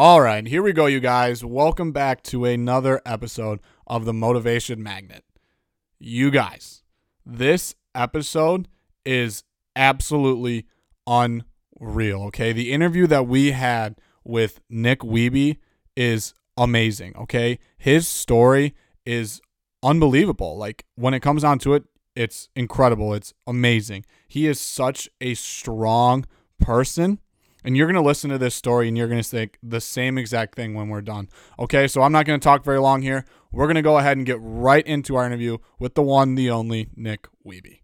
All right, here we go, you guys. Welcome back to another episode of the Motivation Magnet. You guys, this episode is absolutely unreal. Okay, the interview that we had with Nick Wiebe is amazing. Okay, his story is unbelievable. Like when it comes down to it, it's incredible. It's amazing. He is such a strong person. And you're going to listen to this story and you're going to think the same exact thing when we're done. Okay, so I'm not going to talk very long here. We're going to go ahead and get right into our interview with the one, the only Nick Wiebe.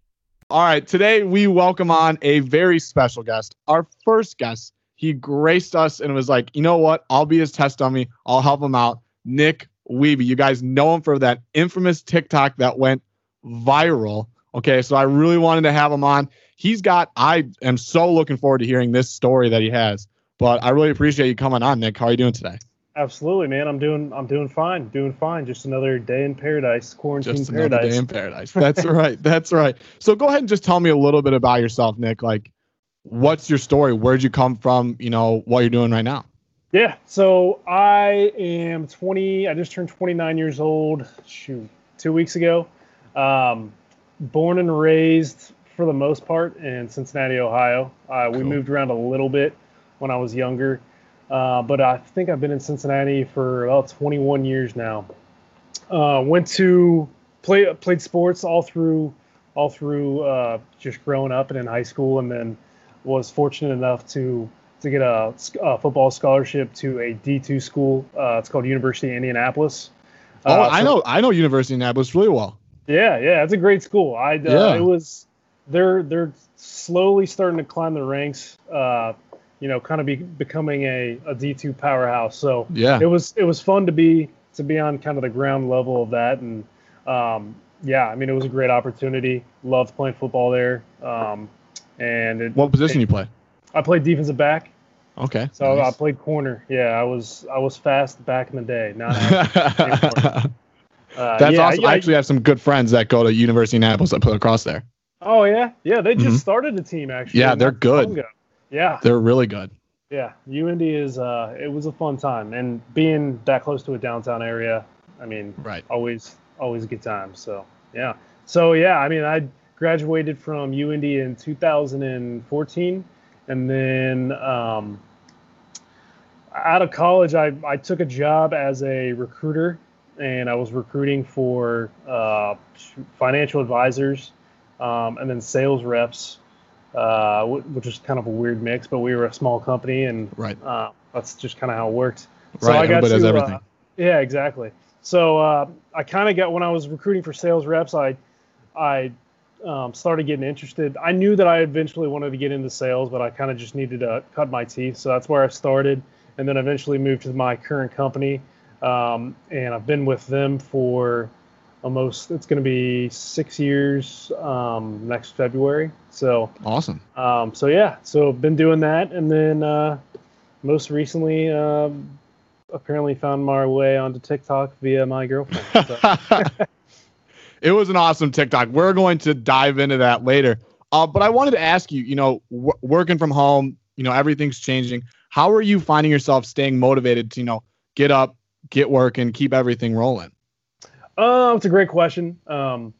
All right, today we welcome on a very special guest. Our first guest, he graced us and was like, you know what? I'll be his test dummy. I'll help him out. Nick Wiebe. You guys know him for that infamous TikTok that went viral. Okay, so I really wanted to have him on he's got. I am so looking forward to hearing this story that he has. But I really appreciate you coming on, Nick. How are you doing today? Absolutely, man. I'm doing I'm doing fine. Doing fine. Just another day in paradise, quarantine just another paradise. day in paradise. That's right. That's right. So go ahead and just tell me a little bit about yourself, Nick. Like, what's your story? Where'd you come from? You know what you're doing right now. Yeah. So I am 20. I just turned 29 years old. Shoot, two weeks ago. Um, born and raised for the most part in Cincinnati, Ohio. Uh, cool. We moved around a little bit when I was younger, uh, but I think I've been in Cincinnati for about 21 years now. Uh, went to play played sports all through all through uh, just growing up and in high school, and then was fortunate enough to to get a, a football scholarship to a D2 school. Uh, it's called University of Indianapolis. oh, uh, I know I know University of Indianapolis really well. Yeah, yeah, it's a great school. I yeah. it was they're they're slowly starting to climb the ranks. Uh, you know, kind of be becoming a, a D2 powerhouse. So yeah, it was it was fun to be to be on kind of the ground level of that, and um, yeah, I mean it was a great opportunity. Loved playing football there. Um, and it, what position it, you play? I played defensive back. Okay. So nice. I played corner. Yeah, I was I was fast back in the day. Not uh, That's yeah, awesome. I, I actually have some good friends that go to University of Indianapolis that play across there. Oh yeah, yeah. They just mm-hmm. started a team actually. Yeah, they're good. Yeah, they're really good. Yeah, UIndy is. Uh, it was a fun time, and being that close to a downtown area, I mean, right. Always, always a good time. So yeah. So yeah, I mean, I graduated from UIndy in 2014, and then um, out of college, I I took a job as a recruiter, and I was recruiting for uh, financial advisors um, and then sales reps, uh, which is kind of a weird mix. But we were a small company, and right. uh, that's just kind of how it worked. So right, I got to, everything. Uh, yeah, exactly. So uh, I kind of got when I was recruiting for sales reps, I I um, started getting interested. I knew that I eventually wanted to get into sales, but I kind of just needed to cut my teeth. So that's where I started, and then eventually moved to my current company. Um, and I've been with them for almost it's going to be six years um, next February. So awesome. Um, so yeah, so been doing that, and then uh, most recently, um, apparently found my way onto TikTok via my girlfriend. So. it was an awesome TikTok. We're going to dive into that later. Uh, but I wanted to ask you, you know, w- working from home, you know, everything's changing. How are you finding yourself staying motivated to, you know, get up, get work, and keep everything rolling? Uh, it's a great question. Um,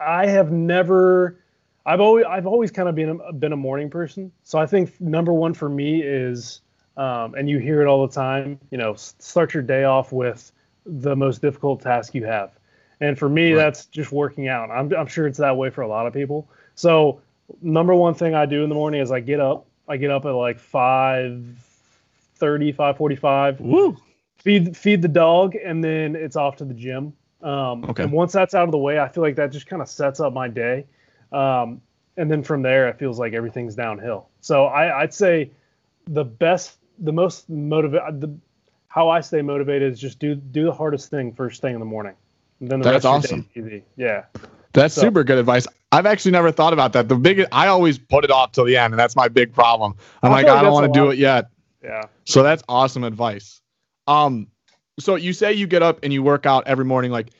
I have never. I've always I've always kind of been a, been a morning person. So I think number one for me is, um, and you hear it all the time. You know, start your day off with the most difficult task you have. And for me, right. that's just working out. I'm I'm sure it's that way for a lot of people. So number one thing I do in the morning is I get up. I get up at like 5 30, 545. Woo. Feed feed the dog, and then it's off to the gym. Um, okay. And once that's out of the way, I feel like that just kind of sets up my day. Um, and then from there, it feels like everything's downhill. So I, would say the best, the most motivated, the how I stay motivated is just do do the hardest thing first thing in the morning. And then the that's awesome. Easy. Yeah. That's so, super good advice. I've actually never thought about that. The big, I always put it off till the end, and that's my big problem. I'm I like, I don't want to do it yet. Yeah. So that's awesome advice. Um, so you say you get up and you work out every morning. Like,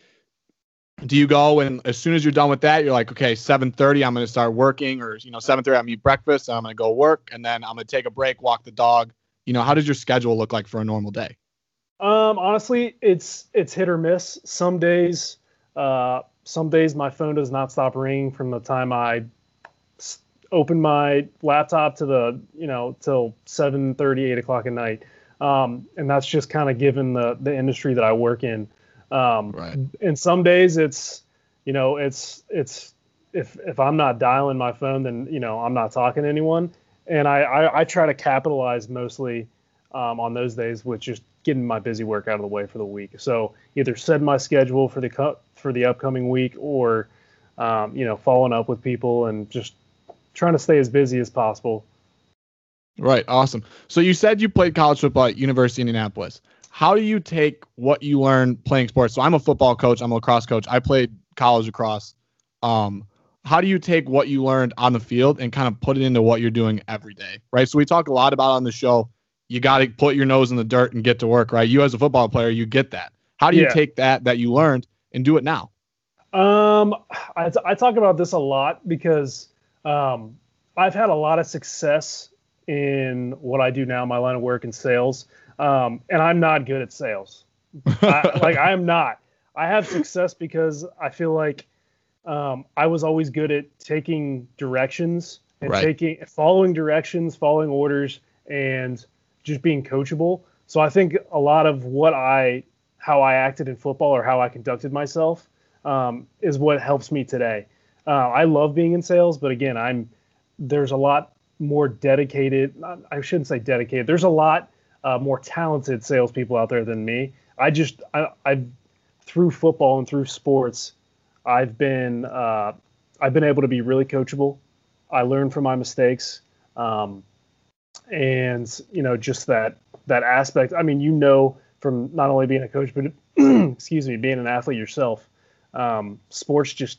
do you go and as soon as you're done with that, you're like, okay, 7:30, I'm going to start working, or you know, 7:30, I'm eat breakfast, I'm going to go work, and then I'm going to take a break, walk the dog, you know, how does your schedule look like for a normal day? Um, honestly, it's it's hit or miss. Some days, uh, some days my phone does not stop ringing from the time I open my laptop to the you know till 7 30 8 o'clock at night um, and that's just kind of given the the industry that i work in um, right. and some days it's you know it's it's if if i'm not dialing my phone then you know i'm not talking to anyone and i i, I try to capitalize mostly um, on those days with just getting my busy work out of the way for the week so either set my schedule for the for the upcoming week or um, you know following up with people and just trying to stay as busy as possible. Right. Awesome. So you said you played college football at University of Indianapolis. How do you take what you learned playing sports? So I'm a football coach. I'm a lacrosse coach. I played college lacrosse. Um, how do you take what you learned on the field and kind of put it into what you're doing every day? Right. So we talk a lot about on the show. You got to put your nose in the dirt and get to work. Right. You as a football player, you get that. How do you yeah. take that that you learned and do it now? Um, I, I talk about this a lot because um, I've had a lot of success in what I do now, my line of work in sales, um, and I'm not good at sales. I, like I am not. I have success because I feel like um, I was always good at taking directions and right. taking following directions, following orders, and just being coachable. So I think a lot of what I how I acted in football or how I conducted myself um, is what helps me today. Uh, I love being in sales, but again, I'm there's a lot more dedicated. I shouldn't say dedicated. There's a lot uh, more talented salespeople out there than me. I just I, I've through football and through sports, I've been uh, I've been able to be really coachable. I learn from my mistakes, um, and you know just that that aspect. I mean, you know from not only being a coach, but excuse me, being an athlete yourself. Um, sports just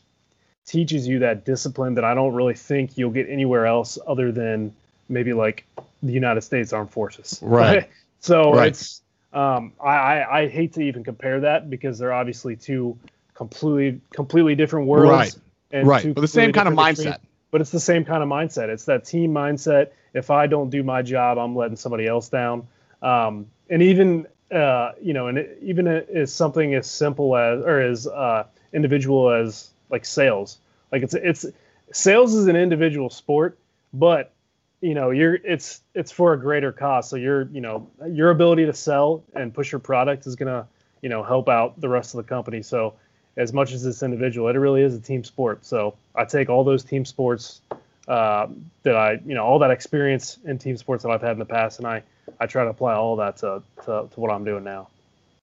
teaches you that discipline that I don't really think you'll get anywhere else other than maybe like the United States Armed Forces. Right. so right. it's um, I, I, I hate to even compare that because they're obviously two completely completely different worlds. Right. And right. But the same kind of mindset. But it's the same kind of mindset. It's that team mindset. If I don't do my job, I'm letting somebody else down. Um, and even uh, you know, and it, even as something as simple as or as uh, individual as like sales. Like it's it's sales is an individual sport, but you know you're it's it's for a greater cause. So your you know your ability to sell and push your product is gonna you know help out the rest of the company. So as much as it's individual, it really is a team sport. So I take all those team sports uh, that I you know all that experience in team sports that I've had in the past, and I I try to apply all that to, to, to what I'm doing now.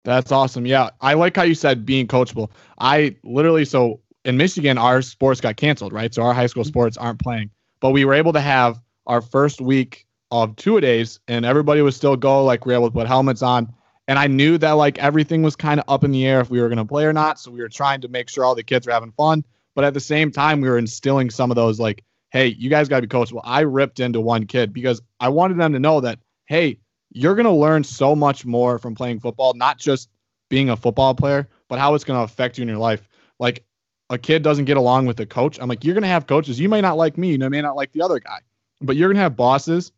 That's awesome. Yeah, I like how you said being coachable. I literally so in Michigan, our sports got canceled, right? So our high school mm-hmm. sports aren't playing, but we were able to have our first week of two a days, and everybody was still go. Like we were able to put helmets on, and I knew that like everything was kind of up in the air if we were going to play or not. So we were trying to make sure all the kids were having fun, but at the same time, we were instilling some of those like, hey, you guys got to be coachable. I ripped into one kid because I wanted them to know that, hey, you're going to learn so much more from playing football, not just being a football player, but how it's going to affect you in your life. Like a kid doesn't get along with a coach, I'm like, you're going to have coaches. You may not like me, you may not like the other guy, but you're going to have bosses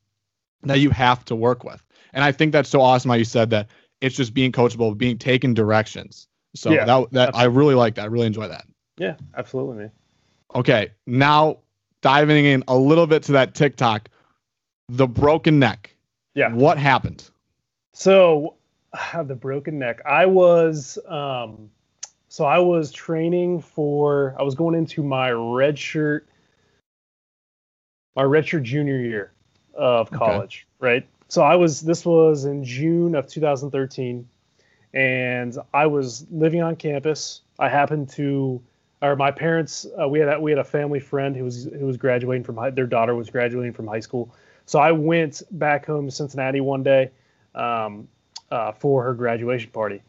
that you have to work with. And I think that's so awesome how you said that it's just being coachable, being taken directions. So yeah, that that absolutely. I really like that. I really enjoy that. Yeah, absolutely, man. Okay, now diving in a little bit to that TikTok, the broken neck. Yeah. What happened? So, the broken neck. I was um so I was training for I was going into my red shirt my redshirt junior year of college, okay. right? So I was this was in June of 2013 and I was living on campus. I happened to or my parents uh, we had we had a family friend who was who was graduating from high, their daughter was graduating from high school. So I went back home to Cincinnati one day um, uh, for her graduation party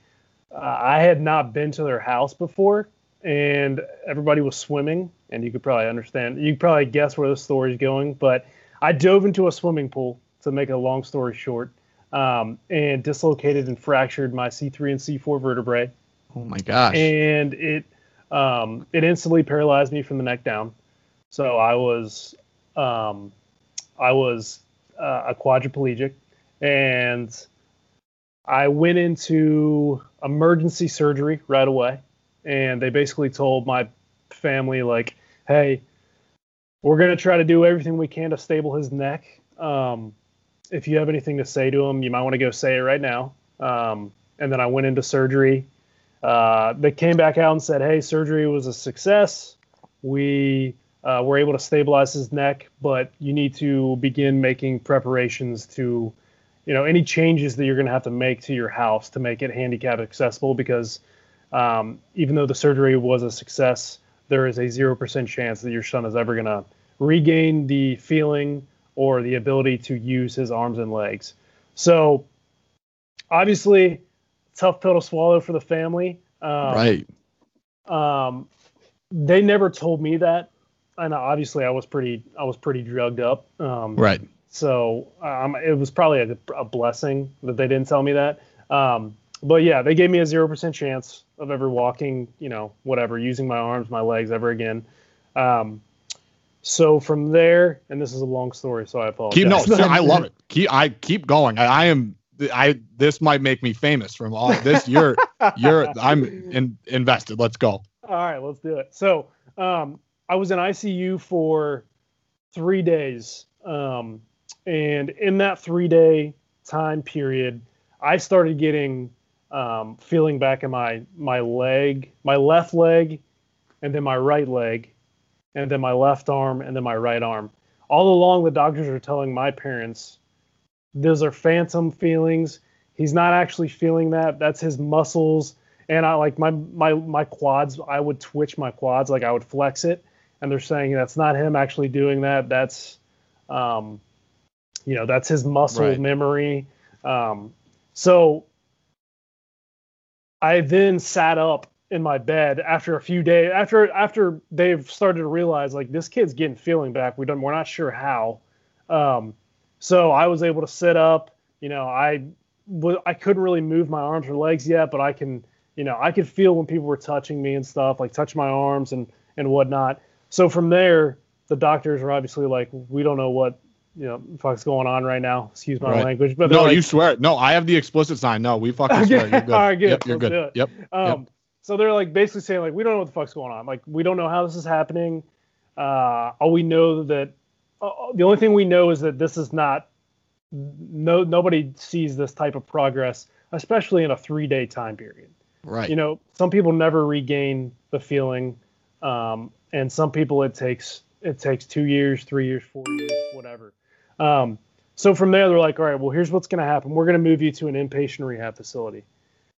uh, I had not been to their house before, and everybody was swimming. And you could probably understand, you could probably guess where the story is going. But I dove into a swimming pool to make a long story short, um, and dislocated and fractured my C3 and C4 vertebrae. Oh my gosh! And it um, it instantly paralyzed me from the neck down. So I was um, I was uh, a quadriplegic, and I went into emergency surgery right away, and they basically told my family like, "Hey, we're gonna try to do everything we can to stable his neck. Um, if you have anything to say to him, you might want to go say it right now." Um, and then I went into surgery. Uh, they came back out and said, "Hey, surgery was a success. We uh, were able to stabilize his neck, but you need to begin making preparations to, you know, any changes that you're going to have to make to your house to make it handicap accessible. Because um, even though the surgery was a success, there is a zero percent chance that your son is ever going to regain the feeling or the ability to use his arms and legs. So, obviously, tough pill to swallow for the family. Um, right. Um, they never told me that and obviously I was pretty I was pretty drugged up. Um, right. So um, it was probably a, a, blessing that they didn't tell me that. Um, but yeah, they gave me a zero percent chance of ever walking, you know, whatever, using my arms, my legs ever again. Um, so from there, and this is a long story, so I apologize. Keep, no, sir, I love it. Keep I keep going. I, I, am I this might make me famous from all this. You're you're I'm in, invested. Let's go. All right, let's do it. So um, I was in ICU for three days. Um, and in that three day time period, I started getting um, feeling back in my my leg, my left leg, and then my right leg, and then my left arm, and then my right arm. All along, the doctors are telling my parents, those are phantom feelings. He's not actually feeling that. That's his muscles. And I like my my my quads. I would twitch my quads, like I would flex it, and they're saying that's not him actually doing that. That's, um, you know, that's his muscle right. memory. Um, so I then sat up in my bed after a few days after after they've started to realize like this kid's getting feeling back. We don't we're not sure how. Um, so I was able to sit up. You know, I I couldn't really move my arms or legs yet, but I can. You know, I could feel when people were touching me and stuff, like touch my arms and and whatnot. So from there, the doctors are obviously like, we don't know what you know fuck's going on right now. Excuse my right. language, but no, like, you swear. No, I have the explicit sign. No, we fucking swear. You're good. All right, good. Yep, you're Let's good. Yep. Um, yep. So they're like basically saying like, we don't know what the fuck's going on. Like we don't know how this is happening. Uh, all we know that uh, uh the only thing we know is that this is not. No, nobody sees this type of progress, especially in a three-day time period. Right. You know, some people never regain the feeling. Um, and some people it takes it takes two years, three years, four years, whatever. Um, so from there, they're like, all right, well, here's what's going to happen. We're going to move you to an inpatient rehab facility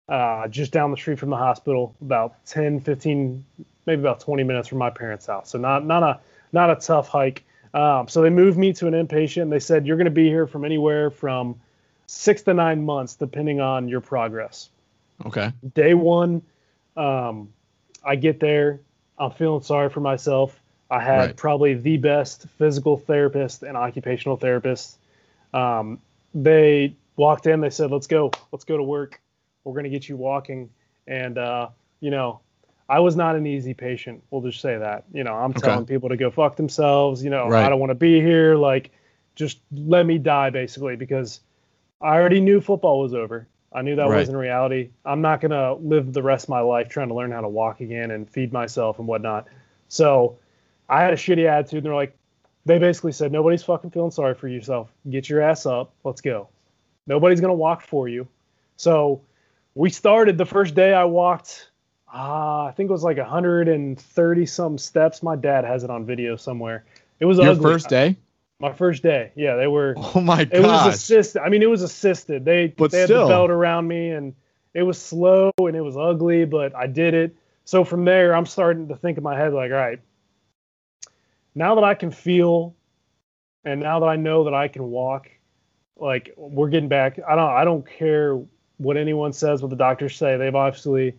uh, just down the street from the hospital, about 10, 15, maybe about 20 minutes from my parents' house. So not not a not a tough hike. Um, so they moved me to an inpatient. They said you're going to be here from anywhere from six to nine months, depending on your progress. Okay. Day one, um, I get there. I'm feeling sorry for myself. I had right. probably the best physical therapist and occupational therapist. Um, they walked in, they said, "Let's go, let's go to work. We're going to get you walking." And uh, you know, I was not an easy patient. We'll just say that. You know, I'm okay. telling people to go fuck themselves. You know, right. I don't want to be here. Like, just let me die, basically, because I already knew football was over. I knew that right. wasn't reality. I'm not going to live the rest of my life trying to learn how to walk again and feed myself and whatnot. So I had a shitty attitude. And they're like, they basically said, nobody's fucking feeling sorry for yourself. Get your ass up. Let's go. Nobody's going to walk for you. So we started the first day I walked, uh, I think it was like 130 some steps. My dad has it on video somewhere. It was your ugly. first day. My first day, yeah, they were. Oh my god! It was assisted. I mean, it was assisted. They but they had still. the belt around me, and it was slow and it was ugly, but I did it. So from there, I'm starting to think in my head like, all right, now that I can feel, and now that I know that I can walk, like we're getting back. I don't. I don't care what anyone says, what the doctors say. They've obviously.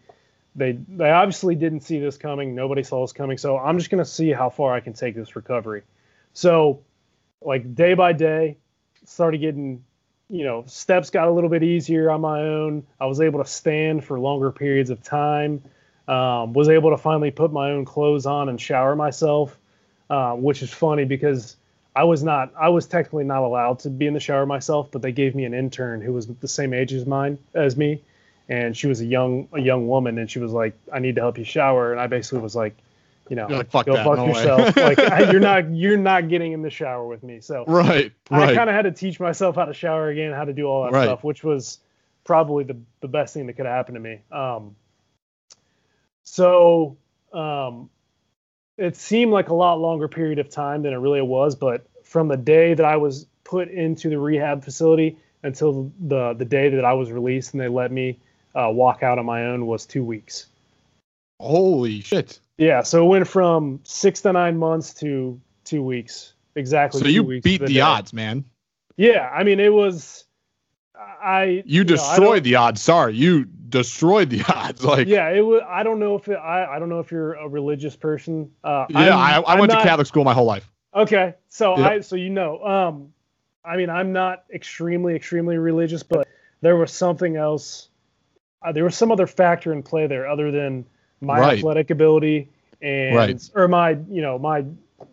They, they obviously didn't see this coming. Nobody saw this coming. So I'm just to see how far I can take this recovery. So like day by day, started getting, you know, steps got a little bit easier on my own. I was able to stand for longer periods of time. Um, was able to finally put my own clothes on and shower myself, uh, which is funny because I was not I was technically not allowed to be in the shower myself, but they gave me an intern who was the same age as mine as me, and she was a young a young woman, and she was like, "I need to help you shower," and I basically was like, you know, like, fuck go that, fuck no yourself. like I, you're not you're not getting in the shower with me. So Right, I kind of had to teach myself how to shower again, how to do all that Right. stuff, which was probably the, the best thing that could have happened to me. Um, so um, it seemed like a lot longer period of time than it really was, but from the day that I was put into the rehab facility until the the day that I was released and they let me uh, walk out on my own was two weeks. Holy shit. Yeah, so it went from six to nine months to two weeks exactly. So you beat to the odds, man. Yeah, I mean it was. I You know, I destroyed the odds. Sorry, you destroyed the odds. Like, Yeah, it was. I don't know if it, I. I don't know if you're a religious person. Uh, yeah, I'm- I, I went not- to Catholic school my whole life. Okay, so Yep. I so you know, um, I mean, I'm not extremely extremely religious, but there was something else. Uh, there was some other factor in play there other than my Right. athletic ability and Right. or my you know my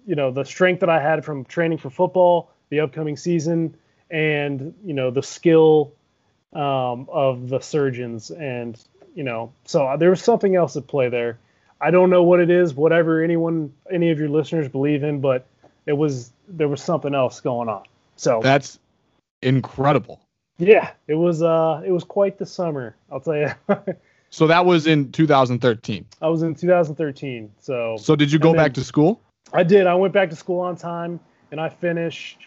you know the strength that I had from training for football the upcoming season and you know the skill um, of the surgeons and you know so uh, there was something else at play there. I don't know what it is, whatever anyone any of your listeners believe in, but it was there was something else going on. So That's incredible. yeah, it was uh it was quite the summer. I'll tell you. So that was in 2013. I was in 2013, so So did you go back to school? I did. I went back to school on time, and I finished.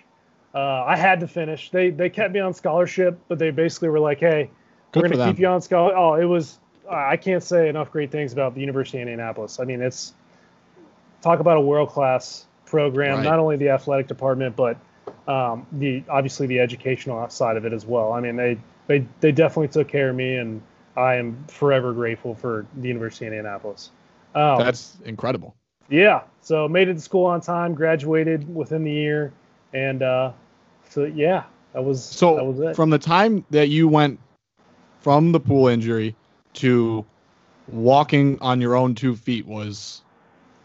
Uh, I had to finish. They they kept me on scholarship, but they basically were like, "Hey, Good we're going to keep you on scholarship." Oh, it was. I can't say enough great things about the University of Indianapolis. I mean, it's talk about a world class program. Right. Not only the athletic department, but um, the obviously the educational side of it as well. I mean, they they they definitely took care of me, and I am forever grateful for the University of Indianapolis. Um, That's incredible. yeah, so made it to school on time, graduated within the year, and uh, so yeah, that was So that was it. So from the time that you went from the pool injury to walking on your own two feet was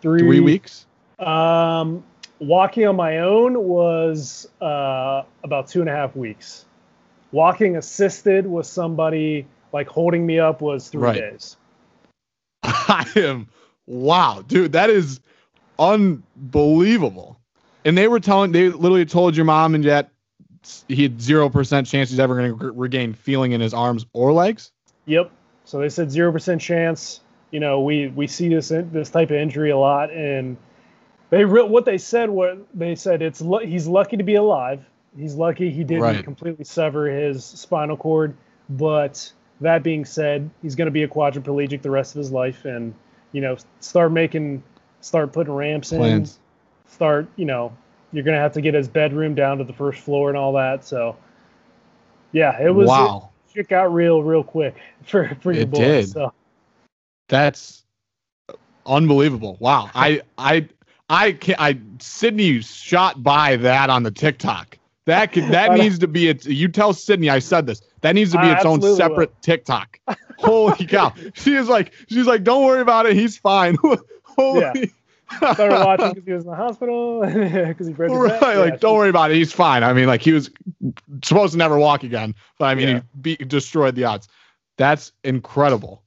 three weeks. Um, walking on my own was uh, about two and a half weeks. Walking assisted with somebody like holding me up was three Right. days. I am wow, dude, that is unbelievable. And they were telling they literally told your mom and dad he had zero percent chance he's ever going to regain feeling in his arms or legs. Yep. So they said zero percent chance. You know, we we see this this type of injury a lot, and they re- what they said was they said it's he's lucky to be alive. He's lucky he didn't Right. completely sever his spinal cord, but that being said, he's going to be a quadriplegic the rest of his life, and you know, start making, start putting ramps in, start you know, you're going to have to get his bedroom down to the first floor and all that. So, yeah, it was wow. shit got real real quick for for your It boy. did. So That's unbelievable. Wow. I I I can I Sydney shot by that on the TikTok. That could that needs to be it. You tell Sydney I said this. That needs to be I its own separate TikTok. Holy cow. She is like she's like, don't worry about it. He's fine. Holy started watching because he was in the hospital because he broke his right. Yeah, like don't worry about it. He's fine. I mean, like he was supposed to never walk again, but I mean, Yeah. he be, destroyed the odds. That's incredible.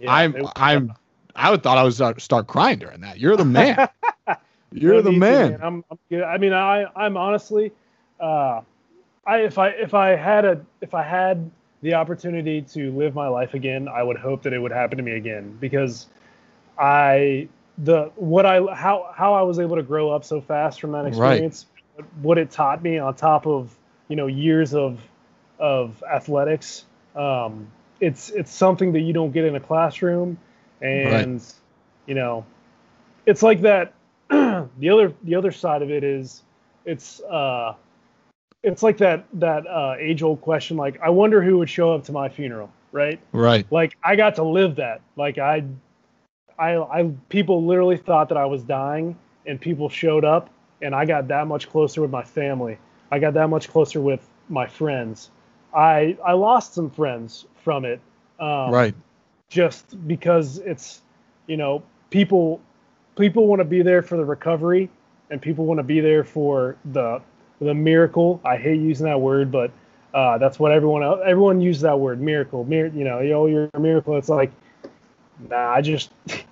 yeah, I'm was- I'm I would thought I would start, start crying during that. You're the man. You're No the to, man. I'm, I'm good. I mean, I I'm honestly, uh, I if I if I had a if I had the opportunity to live my life again, I would hope that it would happen to me again because I the what I how how I was able to grow up so fast from that Right. experience, what it taught me on top of you know years of of athletics. Um, it's it's something that you don't get in a classroom, and you know, it's like that. the other the other side of it is it's uh it's like that that uh, age old question like I wonder who would show up to my funeral, right? Right. Like I got to live that. Like I I I people literally thought that I was dying and people showed up and I got that much closer with my family. I got that much closer with my friends. I I lost some friends from it. Um, right. just because it's you know people people want to be there for the recovery and people want to be there for the the miracle. I hate using that word, but uh, that's what everyone everyone uses that word miracle. Mir- you know, yo, you're a miracle. It's like, nah, I just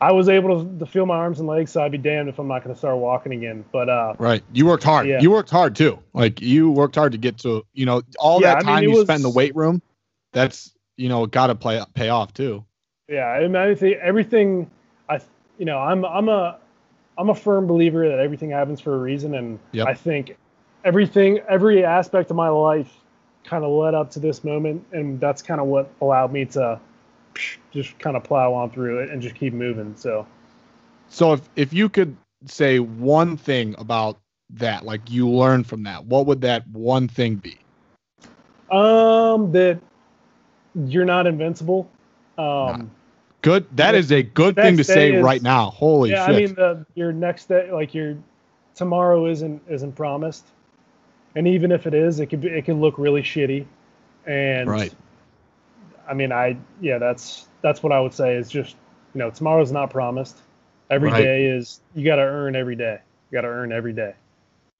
I was able to, to feel my arms and legs, so I'd be damned if I'm not going to start walking again. But uh, right, you worked hard. Yeah. You worked hard too. Like you worked hard to get to you know all Yeah, that I mean, time you spent in the weight room. That's you know got to play pay off too. Yeah, I mean, everything. I, you know, I'm I'm a I'm a firm believer that everything happens for a reason, and Yep. I think everything, every aspect of my life, kind of led up to this moment, and that's kind of what allowed me to just kind of plow on through it and just keep moving. So, So if if you could say one thing about that, like you learned from that, what would that one thing be? um, that you're not invincible. Um, Good. That is a good thing to say is- right now. Holy yeah, shit. I mean the your next day, like your tomorrow isn't isn't promised, and even if it is, it could be it can look really shitty, and Right. I mean, I yeah, that's that's what I would say is just you know tomorrow's not promised. Every day Right. is you got to earn every day. You got to earn every day.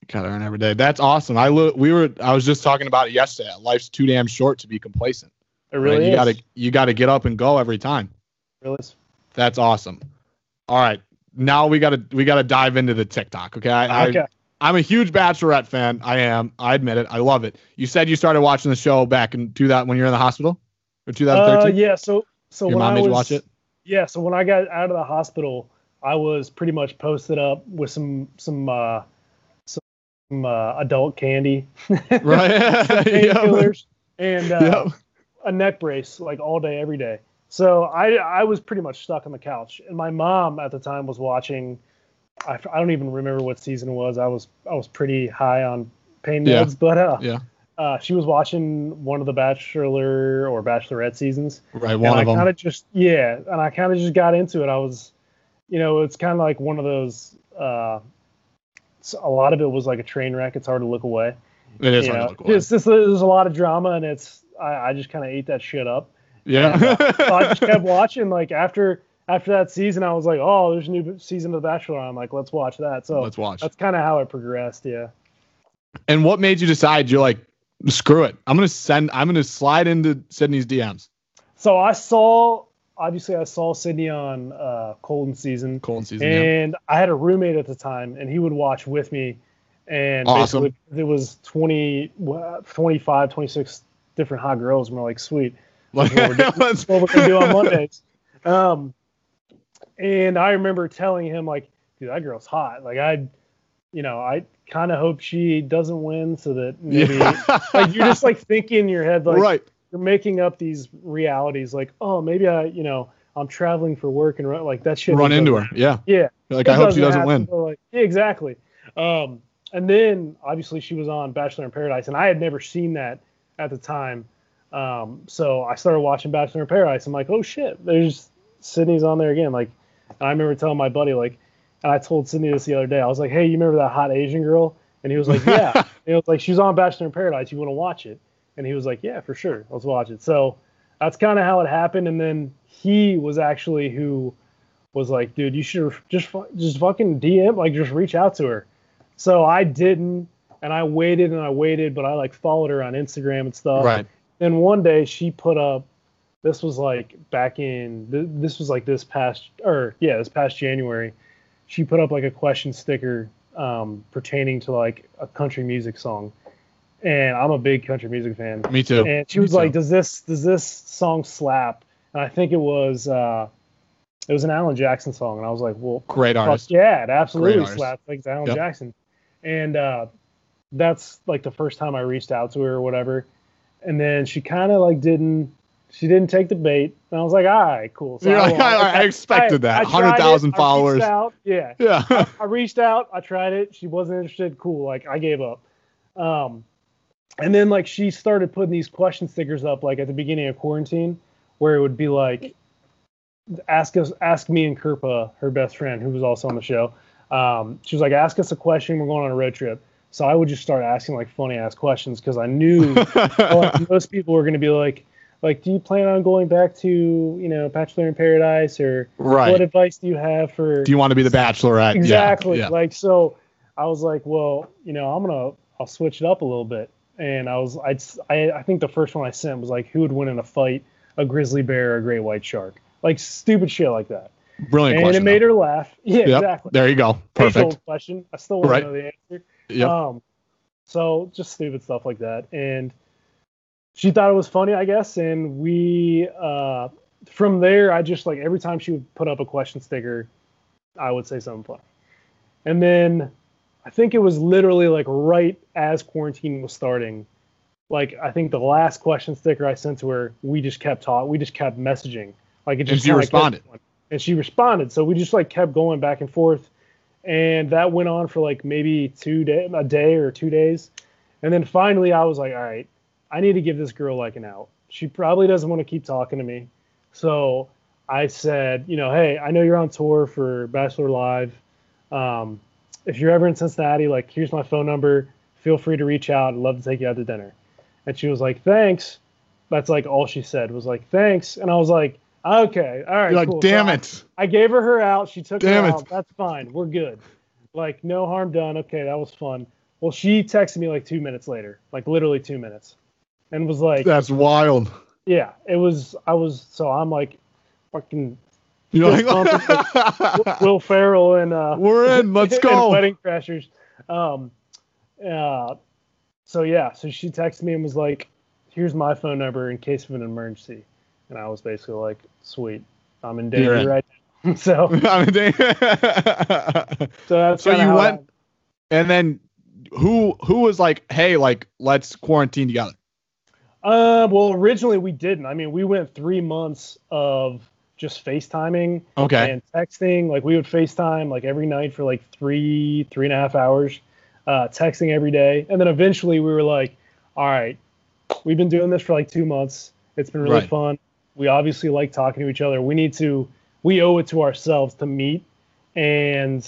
Gotta earn every day. That's awesome. I look. we were I was just talking about it yesterday. Life's too damn short to be complacent. It right? really You gotta you gotta get up and go every time. It really is. That's awesome. All right. Now we gotta we gotta dive into the TikTok. Okay. I, okay. I I'm a huge Bachelorette fan. I am. I admit it. I love it. You said you started watching the show back in 2000 when you're in the hospital or Uh, yeah. So so Your when I was watch it. yeah, so when I got out of the hospital, I was pretty much posted up with some some uh, some uh, adult candy, Right. some Yep. painkillers, and uh, Yep. a neck brace like all day, every day. So I I was pretty much stuck on the couch, and my mom at the time was watching. I, I don't even remember what season it was. I was I was pretty high on pain Yeah. meds, but uh, Yeah. Uh, she was watching one of the Bachelor or Bachelorette seasons, Right. and One I of them. kind of just yeah, and I kind of just got into it. I was, you know, it's kind of like one of those. Uh, a lot of it was like a train wreck. It's hard to look away. it is you hard know? to look away. It's just there's a lot of drama, and it's I, I just kind of ate that shit up. Yeah. So I just kept watching. Like after after that season, I was like, oh, there's a new season of The Bachelor. I'm like, let's watch that. So Let's watch. that's kind of how it progressed. Yeah. And what made you decide you're like, screw it. I'm gonna send. I'm gonna slide into Sydney's DMs. So I saw obviously I saw Sydney on uh, Colton season. Colton season. yeah. and I had a roommate at the time, and he would watch with me. And Awesome. basically, there was 20, 25, 26 different hot girls, and we're like, sweet, Like, what we're doing. that's what we're gonna do on Mondays. Um, and I remember telling him like, dude, that girl's hot. Like I, you know, I kind of hope she doesn't win, so that maybe Yeah. like you're just like thinking in your head like right. you're making up these realities like, oh, maybe I, you know, I'm traveling for work and run, like that shit. Run into her. Yeah. Yeah. Like I hope she doesn't happen, win. Like, yeah, exactly. Um, and then obviously she was on Bachelor in Paradise, and I had never seen that at the time. Um, so I started watching Bachelor in Paradise. I'm like, oh shit, there's Sydney's on there again. Like, and I remember telling my buddy like, and I told Sydney this the other day. I was like, hey, you remember that hot Asian girl? And he was like, yeah. and it was like she's on Bachelor in Paradise. You want to watch it? And he was like, yeah, for sure. Let's watch it. So that's kind of how it happened. And then he was actually who was like, dude, you should just just fucking DM, like just reach out to her. So I didn't, and I waited and I waited, but I like followed her on Instagram and stuff. Right. Then one day she put up, this was like back in, this was like this past, or yeah, this past January. She put up like a question sticker um, pertaining to like a country music song, and I'm a big country music fan. Me too. And she Me was like, too. "Does this does this song slap?" And I think it was uh, it was an Alan Jackson song, and I was like, "Well, Great artist. yeah, it absolutely slaps like it's Alan Yep. Jackson." And uh, that's like the first time I reached out to her or whatever. And then she kind of like didn't she didn't take the bait, and I was like, "All right, cool." So You're like, won't. I- I expected that. I tried 100,000 followers. out, Yeah, Yeah. I reached out, I tried it. She wasn't interested. Cool. Like I gave up. Um, and then like she started putting these question stickers up like at the beginning of quarantine, where it would be like, ask us, ask me and Kirpa, her best friend, who was also on the show. Um, she was like, ask us a question. We're going on a road trip. So I would just start asking like funny ass questions because I knew most people were going to be like, like, do you plan on going back to you know Bachelor in Paradise or Right. what advice do you have for Do you want to be the bachelorette? Exactly Yeah. like so i was like well you know i'm gonna i'll switch it up a little bit and i was I'd, i i think the first one i sent was like who would win in a fight a grizzly bear or a great white shark like stupid shit like that Brilliant and question. it made though. her laugh yeah Yep. exactly There you go. Perfect. question i still want Right. to know the answer Yep. um so just stupid stuff like that and she thought it was funny i guess and we uh from there i just like every time she would put up a question sticker i would say something funny. And then i think it was literally like right as quarantine was starting like i think the last question sticker i sent to her we just kept talking we just kept messaging. Like it And just she responded. and she responded. So we just like kept going back and forth and that went on for like maybe two day a day or two days. And then finally i was like all right i need to give this girl like an out she probably doesn't want to keep talking to me so i said you know hey i know you're on tour for bachelor live um, if you're ever in cincinnati like here's my phone number feel free to reach out i'd love to take you out to dinner and she was like thanks that's like all she said was like thanks and i was like okay all right You're like, cool. So damn I- it. I gave her her out. She took Damn her it. out. That's fine. We're good. Like no harm done. Okay, that was fun. Well, she texted me like two minutes later, like literally two minutes, and was like, That's wild. "Yeah, it was." I was so I'm like, fucking You know, like, Will Ferrell and uh, we're in. Let's go. Wedding Crashers. Um, uh, so yeah, so she texted me and was like, "Here's my phone number in case of an emergency," and I was basically like, "Sweet, I'm in danger in. right now." so, I'm in danger. so that's So you went- that- and then who who was like, hey, like let's quarantine together? Uh, well, originally we didn't. I mean, we went three months of just FaceTiming Okay. and texting. Like we would FaceTime like every night for like three, three and a half hours, uh, texting every day. And then eventually we were like, all right, we've been doing this for like two months. It's been really Right. fun. We obviously like talking to each other. We need to, we owe it to ourselves to meet and,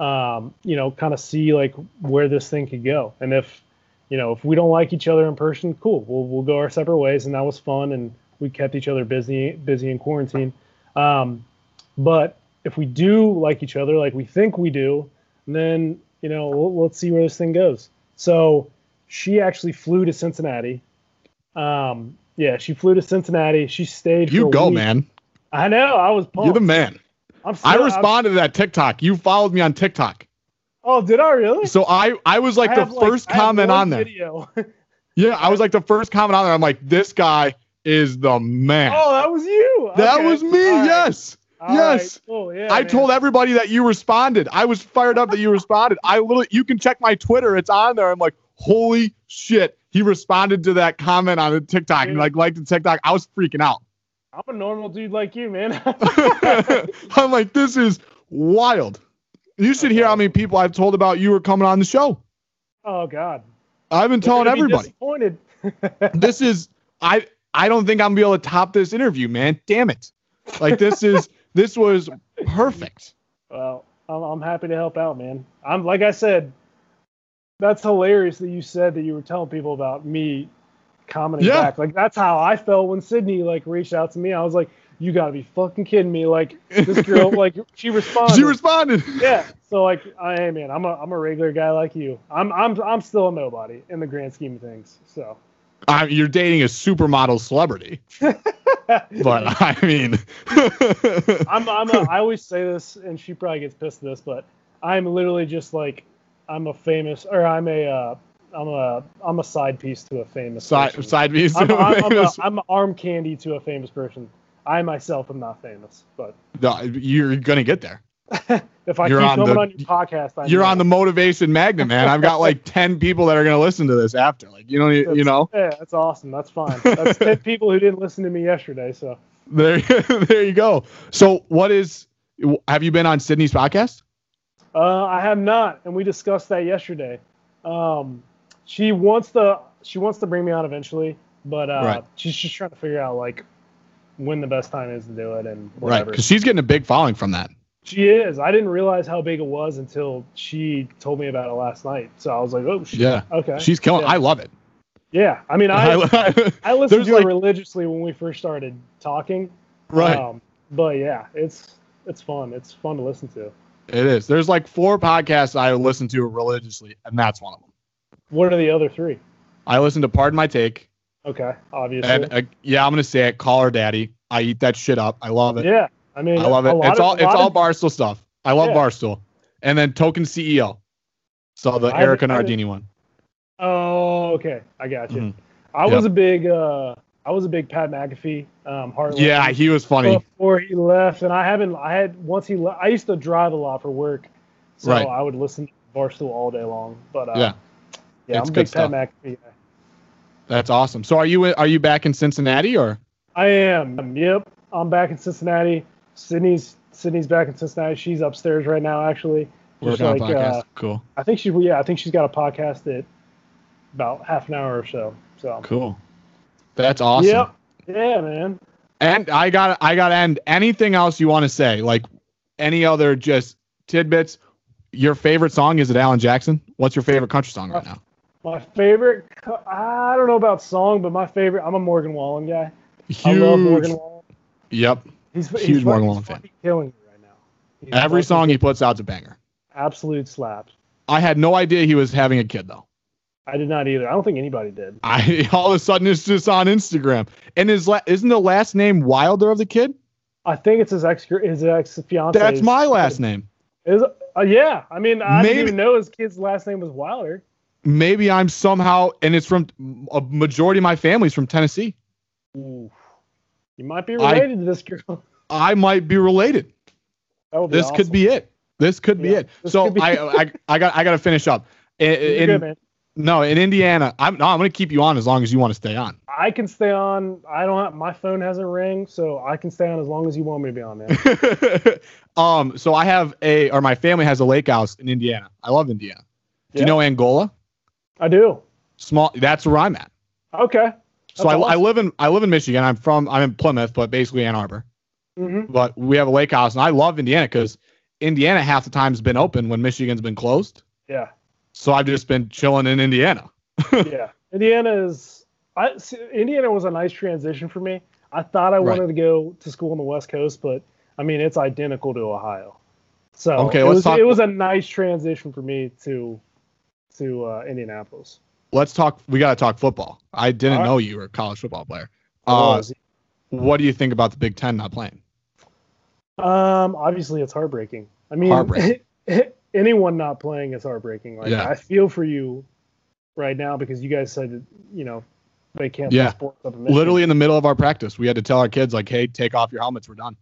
um, you know, kind of see like where this thing could go. And if, you know, if we don't like each other in person, cool. We'll we'll go our separate ways, and that was fun, and we kept each other busy busy in quarantine. Um, but if we do like each other, like we think we do, then you know, we'll, let's see where this thing goes. So she actually flew to Cincinnati. Um, yeah, she flew to Cincinnati. She stayed. for You go, week. man. I know. I was pumped. You're the man. I'm still, I I'm- responded to that TikTok. You followed me on TikTok. Oh, did I really? So I I was like I the like- first I comment on there. Video. Yeah, I was like the first comment on there. I'm like, this guy is the man. oh, that was you. that Okay. was me. All right. Yes. All yes. right. Cool. Yeah, I man. told everybody that you responded. I was fired up that you responded. I literally, you can check my Twitter. It's on there. I'm like, holy shit. He responded to that comment on the TikTok and like liked the TikTok. I was freaking out. I'm a normal dude like you, man. I'm like, this is wild. You should hear how many people I've told about you were coming on the show. oh God. I've been They're telling everybody. Disappointed. This is I I don't think I'm gonna be able to top this interview, man. Damn it. Like this is this was perfect. well, I'm, I'm happy to help out, man. I'm like I said. That's hilarious that you said that you were telling people about me commenting Yeah. back. Like that's how I felt when Sydney like reached out to me. I was like, "You gotta be fucking kidding me!" Like this girl, like she responded. She responded. yeah. So like, I hey man, I'm a I'm a regular guy like you. I'm I'm I'm still a nobody in the grand scheme of things. So. I, you're dating a supermodel celebrity, but I mean, I'm, I'm a, I always say this, and she probably gets pissed at this, but I'm literally just like, I'm a famous, or I'm a, uh, I'm a, I'm a side piece to a famous side person. side views. I'm, I'm, I'm, a, I'm arm candy to a famous person. I myself am not famous, but No, you're gonna get there. if I You're keep on coming the- on your podcast, I You're know. on the motivation magnet, man. I've got like ten people that are gonna listen to this after. Like you know, you, you know. Yeah, that's awesome. That's fine. That's 10 people who didn't listen to me yesterday. So There, there you go. So, what is? Have you been on Sydney's podcast? Uh, I have not, and we discussed that yesterday. Um, she wants to she wants to bring me on eventually, but uh, Right. she's just trying to figure out like when the best time is to do it and whatever. Right, because she's getting a big following from that. She is. I didn't realize how big it was until she told me about it last night. So I was like, oh shit. Yeah, Okay. she's killing. Yeah. I love it. Yeah, I mean, I I listened to like- it religiously when we first started talking. right. Um, but yeah, it's it's fun. It's fun to listen to. It is. There's like four podcasts I listen to religiously, and that's one of them. What are the other three? I listen to Pardon My Take, Okay, obviously. and uh, yeah, I'm gonna say it. Call her daddy. I eat that shit up. I love it. yeah, I mean, I love it. It's of- all it's all of- Barstool stuff. I love Yeah. Barstool. And then Token CEO. So the I Erika Nardini one. Oh, okay, I got you. Mhm. I Yep. was a big, uh I was a big Pat McAfee. Um, Heartland Yeah, he was funny. before he left, and I haven't. I had once he left. I used to drive a lot for work, so Right. I would listen to Barstool all day long. But uh, Yeah. yeah, It's I'm a big stuff. Pat McAfee. guy. That's awesome. So are you are you back in Cincinnati or? I am. Yep, I'm back in Cincinnati. Sydney's Sydney's back in Cincinnati. She's upstairs right now, actually. Working on a podcast. uh, cool. I think she. Yeah, I think she's got a podcast at about half an hour or so. So. Cool. That's awesome. Yep. Yeah, man. And I got I got to end. Anything else you want to say? Like any other just tidbits? Your favorite song is it Alan Jackson? What's your favorite country song right now? My favorite, I don't know about song, but my favorite. I'm a Morgan Wallen guy. Huge. I love Morgan Wallen. Yep. He's Huge he's Morgan Wallen fan. Killing me right now. He's Every song he puts out's a banger. absolute slaps. I had no idea he was having a kid though. I did not either. I don't think anybody did. I all of a sudden it's just on Instagram. And his la- isn't the last name Wilder of the kid? I think it's his ex his ex fiance. That's my last name. Is uh, yeah. I mean, I Maybe- didn't even know his kid's last name was Wilder. Maybe I'm somehow and it's from a majority of my family's from Tennessee. Ooh. You might be I- related to this girl. I might be related. That would be This could be it. This could be it. So be- I, I I got I got to finish up. In, no, in Indiana, I'm no, I'm going to keep you on as long as you want to stay on. I can stay on. I don't. Have, my phone hasn't ring, so I can stay on as long as you want me to be on, man. um, so I have a or my family has a lake house in Indiana. I love Indiana. Do you know Angola? I do. Small. That's where I'm at. Okay. So I, That's I live in I live in Michigan. I'm from I'm in Plymouth, but basically Ann Arbor. hmm But we have a lake house, and I love Indiana because Indiana half the time's been open when Michigan's been closed. Yeah. So I've just been chilling in Indiana. yeah. Indiana is. I see, Indiana was a nice transition for me. I thought I Right. wanted to go to school on the West Coast, but I mean it's identical to Ohio. So Okay, it let's was talk- it was a nice transition for me to to uh, Indianapolis. Let's talk. We got to talk football. I didn't right. know you were a college football player. Uh, what do you think about the Big Ten not playing? Um, obviously it's heartbreaking. I mean, Heartbreaking. anyone not playing is heartbreaking. Like Yeah. I feel for you right now because you guys said you know they can't Yeah. play sports up in Literally in the middle of our practice, we had to tell our kids like, "Hey, take off your helmets. We're done."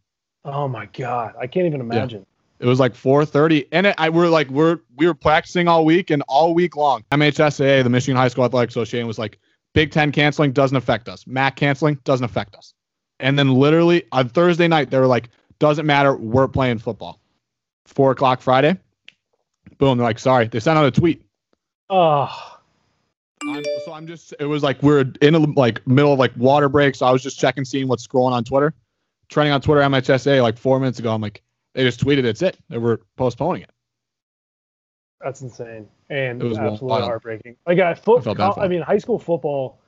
Oh my god, I can't even imagine. It was like 4:30, and it, I we're like we're we were practicing all week and all week long. MHSAA, the Michigan High School Athletic Association, was like, "Big Ten canceling doesn't affect us. MAC canceling doesn't affect us." And then literally on Thursday night, they were like, "Doesn't matter. We're playing football." Four o'clock Friday. Boom. They're like, "Sorry." They sent out a tweet. Oh, I'm, so I'm just. It was like we're in a like middle of like water break. So I was just checking, seeing what's scrolling on Twitter, trending on Twitter MHSAA like four minutes ago. I'm like, they just tweeted it's it. They were postponing it. that's insane and It was absolutely wild. heartbreaking. Like I, foot, I I mean, high school football,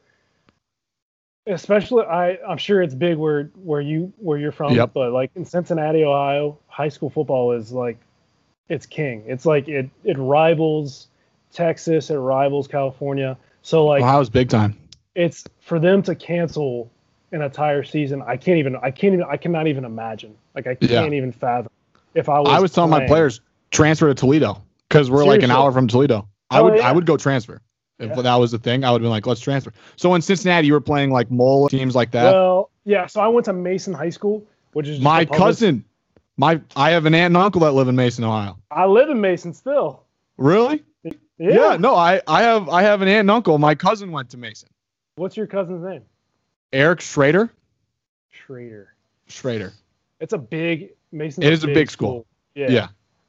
especially I, I'm sure it's big where where you where you're from, Yep. but like in Cincinnati, Ohio, high school football is like it's king. It's like it it rivals Texas, it rivals California. So like Ohio's big time. it's for them to cancel an entire season. I can't even. I can't even. I cannot even imagine. Like I can't Yeah. even fathom if I was. I was telling my players transfer to Toledo because we're like an hour from Toledo. I Oh, would yeah. I would go transfer if Yeah. that was the thing. I would have been like, let's transfer. So in Cincinnati, you were playing like mole teams like that. Well, yeah. So I went to Mason High School, which is my cousin, my I have an aunt and uncle that live in Mason, Ohio. I live in Mason still. Really? Yeah. Yeah. no, I I have I have an aunt and uncle. My cousin went to Mason. What's your cousin's name? Eric Schrader. Schrader. Schrader. It's a big Mason. It is a big school. Yeah. Yeah.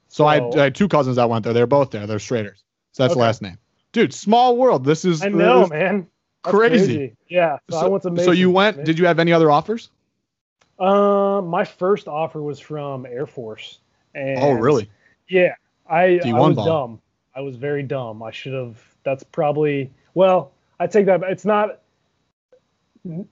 So, I, had, So- I had two cousins that went there. They're both there. They're Schraders. So that's the last name. Dude, small world. This is I know, this- man. That's crazy. Yeah. So, I went to Mason. so you went. Did you have any other offers? Um, my first offer was from Air Force. And oh, really? Yeah, I, I D1 was dumb. I was very dumb. I should have. That's probably well. I take that. It's not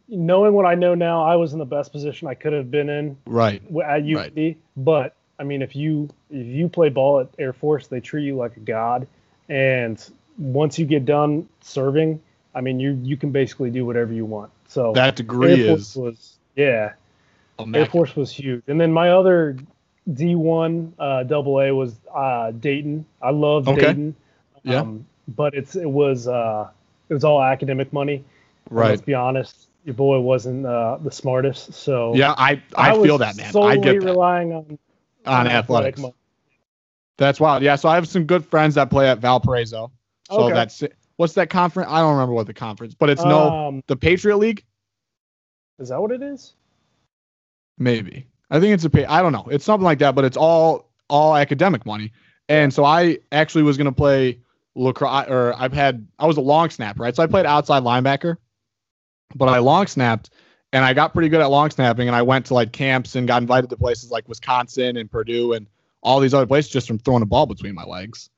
knowing what I know now. I was in the best position I could have been in Right. at UD. Right. But I mean, if you if you play ball at Air Force, they treat you like a god. And once you get done serving, I mean, you you can basically do whatever you want. So That degree Air Force is was yeah. Air. Force was huge. And then my other D1 uh, double A was uh, Dayton. I love Okay. Dayton. Yeah. Um, but it's it was uh, it was all academic money. Right. Let's be honest, your boy wasn't uh, the smartest. So Yeah, I I, was feel that man. I get that relying on on athletic athletics. money. That's wild. Yeah, so I have some good friends that play at Valparaiso. So Okay. that's what's that conference? I don't remember what the conference, but it's no Um, the Patriot League. is that what it is? Maybe I think it's a. I don't know. It's something like that, but it's all all academic money. And so I actually was gonna play lacrosse, or I've had I was a long snapper, right? So I played outside linebacker, but I long snapped, and I got pretty good at long snapping. And I went to like camps and got invited to places like Wisconsin and Purdue and all these other places just from throwing a ball between my legs.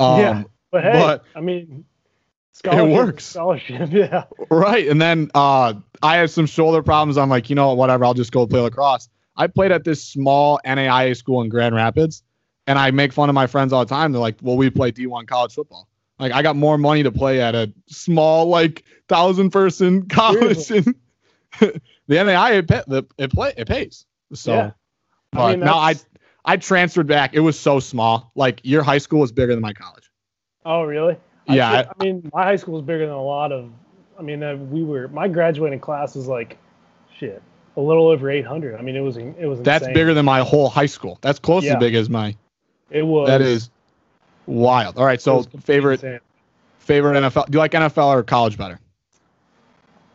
Um, Yeah. But hey, but- I mean, scholarship, is works. Scholarship, yeah. Right. And then uh, I had some shoulder problems. I'm like, you know whatever, I'll just go play lacrosse. I played at this small NAIA school in Grand Rapids, and I make fun of my friends all the time. They're like, well, we play D1 college football. Like, I got more money to play at a small, like, thousand person college. And the NAIA, it, pay, the, it, play, it pays. So, Yeah. I mean, now I, I transferred back. It was so small. Like, your high school was bigger than my college. Oh, really? Yeah, I, I mean, my high school was bigger than a lot of. I mean, uh, we were. My graduating class was like, shit, a little over 800. I mean, it was. It was. That's bigger than my whole high school. That's close Yeah. as big as my. It was. That is wild. All right, so favorite insane. favorite NFL. Do you like NFL or college better?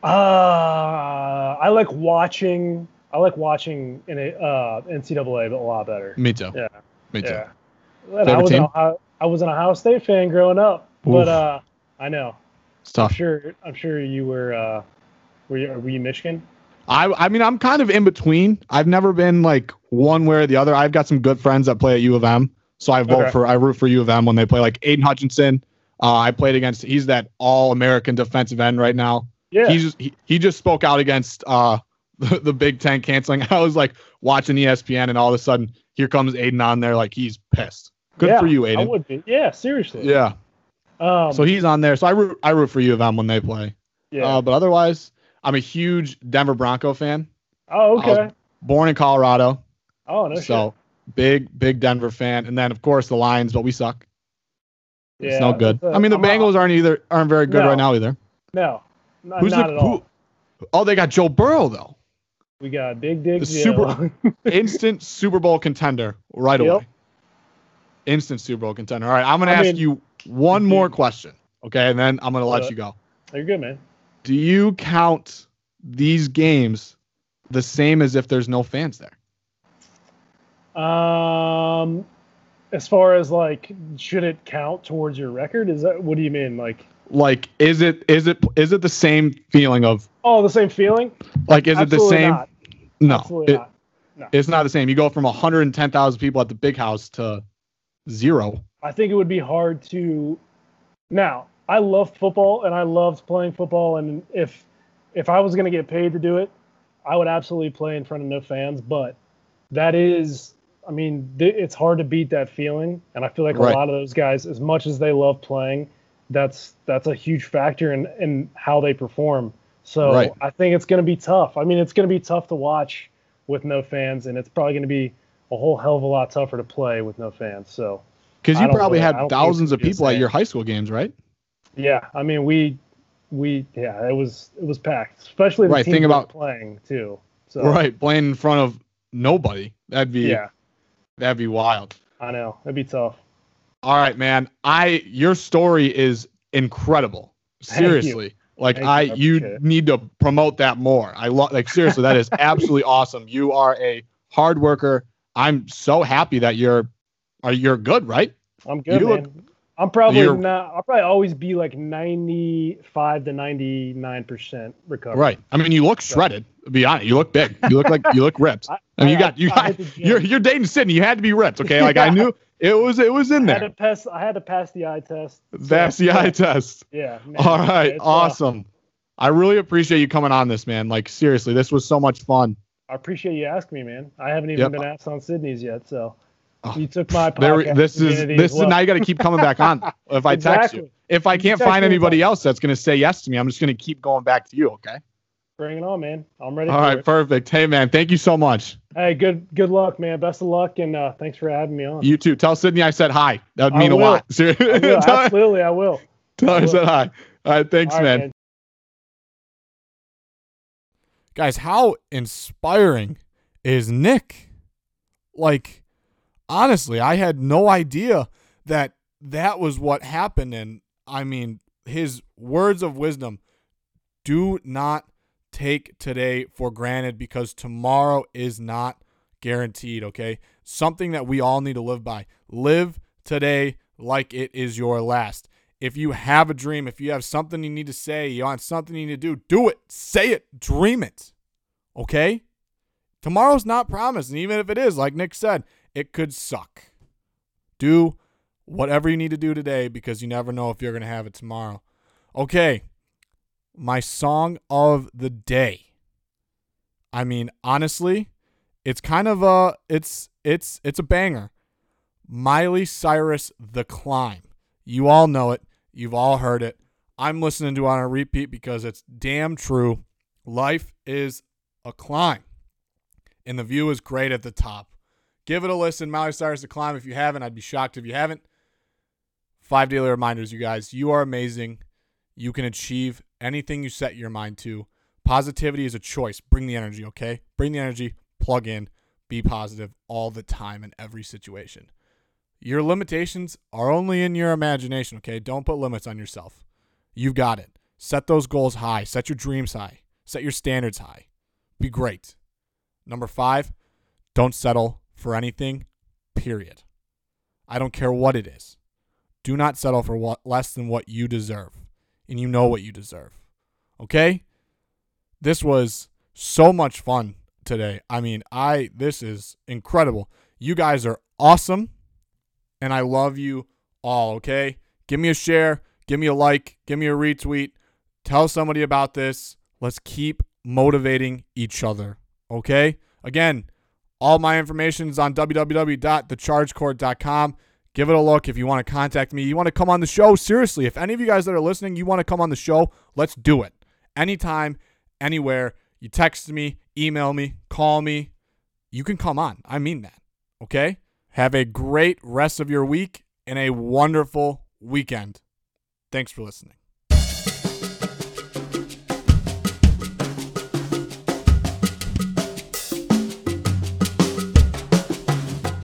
Uh, I like watching. I like watching in a uh, NCAA, but a lot better. Me too. Yeah. Me too. Yeah. I was team? An Ohio, I was an Ohio State fan growing up, Oof. but uh, I know. It's I'm sure. I'm sure you were. Uh, were you, were you Michigan? I I mean I'm kind of in between. I've never been like one way or the other. I've got some good friends that play at U of M, so I vote Okay. for I root for U of M when they play. Like Aidan Hutchinson, uh, I played against. He's that All American defensive end right now. Yeah. He just he, he just spoke out against uh the, the Big Ten canceling. I was like watching ESPN, and all of a sudden here comes Aidan on there like he's pissed. Good Yeah, for you, Aidan. I would be. Yeah. Seriously. Yeah. Um, So he's on there. So I root I root for U of M when they play. yeah. Uh, but otherwise, I'm a huge Denver Bronco fan. oh, okay. Born in Colorado, Oh no. so big big Denver fan. And then of course the Lions, but we suck. shit. It's no good. uh, I mean the I'm not- Bengals aren't either aren't very good No. right now either. No. Not, Who's not the at all. who? Oh, they got Joe Burrow though, We got Big Joe. Super- instant Super Bowl contender right Yep. away. Instant Super Bowl contender. All right, I'm gonna I ask mean- you one more question, okay, and then I'm gonna let Uh, you go. You're good, man. Do you count these games the same as if there's no fans there? Um, as far as like, should it count towards your record? Is that what do you mean? Like, like is it is it is it the same feeling of oh, the same feeling? like is Absolutely it the same Not. no Absolutely it- not. it's not the same you go from 110000 people at the big house to zero I think it would be hard to. Now, I love football and I loved playing football, and if if I was going to get paid to do it, I would absolutely play in front of no fans. But that is, I mean, th- it's hard to beat that feeling, and I feel like Right. a lot of those guys, as much as they love playing, that's that's a huge factor in in how they perform. So Right. I think it's going to be tough. I mean, it's going to be tough to watch with no fans, and it's probably going to be a whole hell of a lot tougher to play with no fans. So. because you probably had thousands of gonna be the people at your high school games right Yeah, I mean we we yeah it was it was packed, especially the Right, think about- playing too. So right playing in front of nobody that'd be yeah, that'd be wild. I know. That'd be tough. all right man. I your story is incredible. You. seriously. Like Thank you, i I you need to promote that more. I love like seriously that is absolutely awesome. You are a hard worker. I'm so happy that you're are you're good right? I'm good, You man. look- I'm probably You're- not. I'll probably always be like 95 to 99 percent recovered. Right. I mean, you look shredded. Be honest, you look big. You look like you look ripped. I- mean, you I- got you I got hit the gym. you're you're dating Sydney. You had to be ripped. Okay, like I knew it was it was in I had to there. pass. I had to pass the eye test. That's the eye test. Yeah. man, All right, uh, awesome. I really appreciate you coming on this, man. Like seriously, this was so much fun. I appreciate you asking me, man. I haven't even Yep. been asked on Sydney's yet, so. You took my There, this is this as is now you got to keep coming back on. If I text you, if I can't find anybody anytime. else that's gonna say yes to me, I'm just gonna keep going back to you. Okay. Bring it on, man. I'm ready. All for right, it. perfect. Hey, man, thank you so much. Hey, good good luck, man. Best of luck, and uh, thanks for having me on. You too. Tell Sydney I said hi. That would I mean a lot. Seriously. I will, tell absolutely, I will. tell her I I said hi. All right, thanks, All right, man. Guys, how inspiring is Nick? Like, honestly, I had no idea that that was what happened. And I mean, his words of wisdom do not take today for granted because tomorrow is not guaranteed, okay? Something that we all need to live by. Live today like it is your last. If you have a dream, if you have something you need to say, you want something you need to do, do it. Say it. Dream it. Okay? Tomorrow's not promised. And even if it is, like Nick said, it could suck. Do whatever you need to do today because you never know if you're going to have it tomorrow. Okay. My song of the day. I mean, honestly, it's kind of a it's it's it's a banger. Miley Cyrus The Climb. You all know it. You've all heard it. I'm listening to it on a repeat because it's damn true. Life is a climb. And the view is great at the top. Give it a listen. Miley Cyrus The Climb. If you haven't, I'd be shocked if you haven't. Five daily reminders, you guys. You are amazing. You can achieve anything you set your mind to. Positivity is a choice. Bring the energy, okay? Bring the energy, plug in, be positive all the time in every situation. Your limitations are only in your imagination, okay? Don't put limits on yourself. You've got it. Set those goals high. Set your dreams high. Set your standards high. Be great. Number five, don't settle for anything, period. I don't care what it is. Do not settle for what, less than what you deserve. And you know what you deserve. Okay? This was so much fun today. I mean, I this is incredible. You guys are awesome and I love you all, okay? Give me a share, give me a like, give me a retweet. Tell somebody about this. Let's keep motivating each other, okay? Again, all my information is on www.thechargecourt.com. Give it a look if you want to contact me. You want to come on the show? Seriously, if any of you guys that are listening, you want to come on the show, let's do it. Anytime, anywhere. You text me, email me, call me. You can come on. I mean that. Okay? Have a great rest of your week and a wonderful weekend. Thanks for listening.